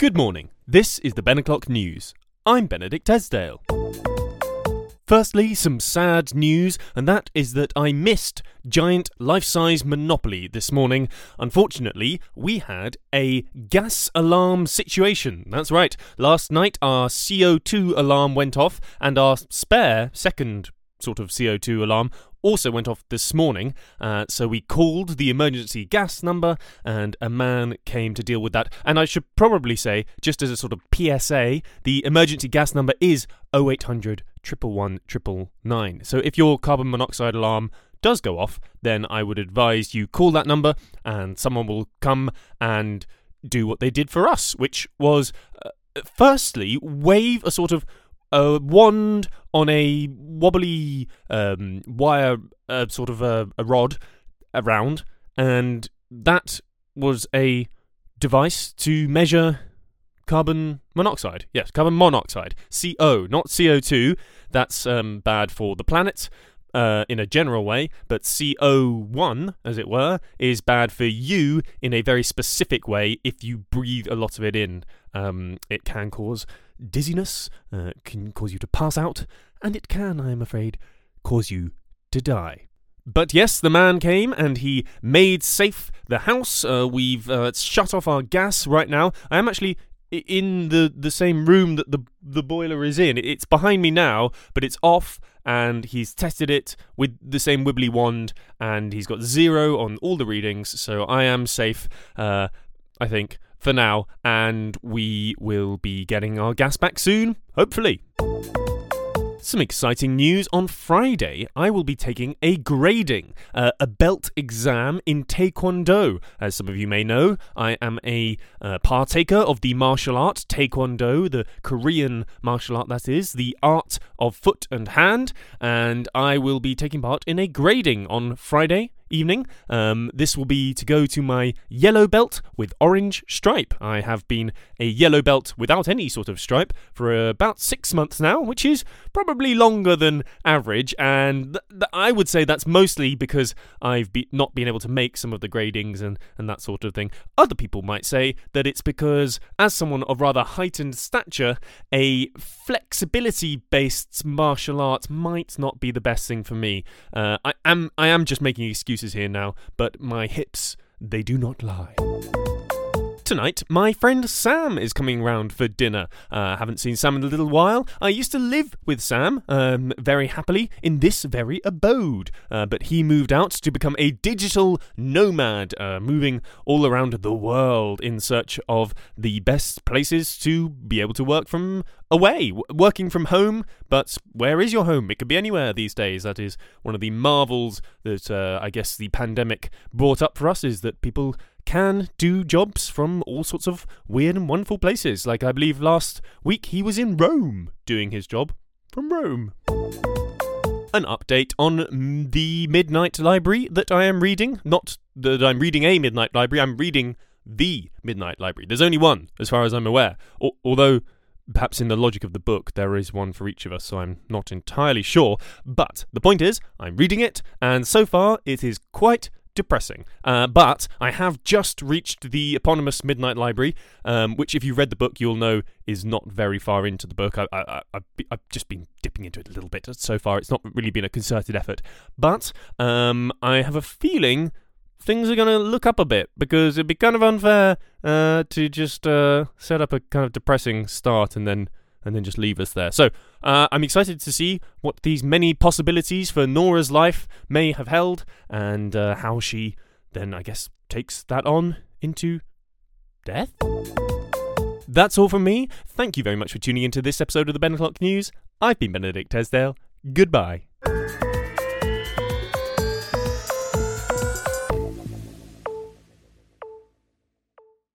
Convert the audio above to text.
Good morning. This is the Ben O'Clock News. I'm Benedict Esdale. Firstly, some sad news, and that is that I missed Giant Life Size Monopoly this morning. Unfortunately, we had a gas alarm situation. That's right. Last night, our CO2 alarm went off, and our spare second sort of CO2 alarm also went off this morning. Uh, so we called the emergency gas number and a man came to deal with that. And I should probably say, just as a sort of PSA, the emergency gas number is 0800 111 So if your carbon monoxide alarm does go off, then I would advise you call that number and someone will come and do what they did for us, which was uh, firstly wave a sort of a wand on a wobbly um, wire, uh, sort of a, a rod around, and that was a device to measure carbon monoxide. Yes, carbon monoxide. CO, not CO2. That's um, bad for the planet. Uh, in a general way, but CO1, as it were, is bad for you in a very specific way if you breathe a lot of it in. Um, it can cause dizziness, uh, can cause you to pass out, and it can, I am afraid, cause you to die. But yes, the man came and he made safe the house. Uh, we've uh, shut off our gas right now. I am actually in the, the same room that the the boiler is in. It's behind me now, but it's off, and he's tested it with the same wibbly wand, and he's got zero on all the readings. So I am safe. Uh, I think for now, and we will be getting our gas back soon, hopefully. Some exciting news on Friday. I will be taking a grading, uh, a belt exam in Taekwondo. As some of you may know, I am a uh, partaker of the martial art Taekwondo, the Korean martial art that is, the art of foot and hand, and I will be taking part in a grading on Friday evening. Um, this will be to go to my yellow belt with orange stripe. I have been a yellow belt without any sort of stripe for about six months now, which is probably longer than average. And th- th- I would say that's mostly because I've be- not been able to make some of the gradings and, and that sort of thing. Other people might say that it's because, as someone of rather heightened stature, a flexibility based martial art might not be the best thing for me. Uh, I am I am just making excuses excuses here now, but my hips, they do not lie. Tonight, my friend Sam is coming round for dinner. I uh, haven't seen Sam in a little while. I used to live with Sam, um, very happily, in this very abode. Uh, but he moved out to become a digital nomad, uh, moving all around the world in search of the best places to be able to work from away, working from home. But where is your home? It could be anywhere these days. That is one of the marvels that uh, I guess the pandemic brought up for us is that people can do jobs from all sorts of weird and wonderful places. Like, I believe last week he was in Rome doing his job from Rome. An update on the Midnight Library that I am reading. Not that I'm reading a Midnight Library, I'm reading the Midnight Library. There's only one, as far as I'm aware. Al- although, perhaps in the logic of the book, there is one for each of us, so I'm not entirely sure. But the point is, I'm reading it, and so far it is quite depressing. Uh, but I have just reached the eponymous Midnight Library, um, which, if you read the book, you'll know is not very far into the book. I, I, I, I've just been dipping into it a little bit so far. It's not really been a concerted effort. But um, I have a feeling things are going to look up a bit because it'd be kind of unfair uh, to just uh, set up a kind of depressing start and then and then just leave us there. So uh, I'm excited to see what these many possibilities for Nora's life may have held, and uh, how she then, I guess, takes that on into death. That's all from me. Thank you very much for tuning into this episode of the Ben O'Clock News. I've been Benedict Esdale. Goodbye.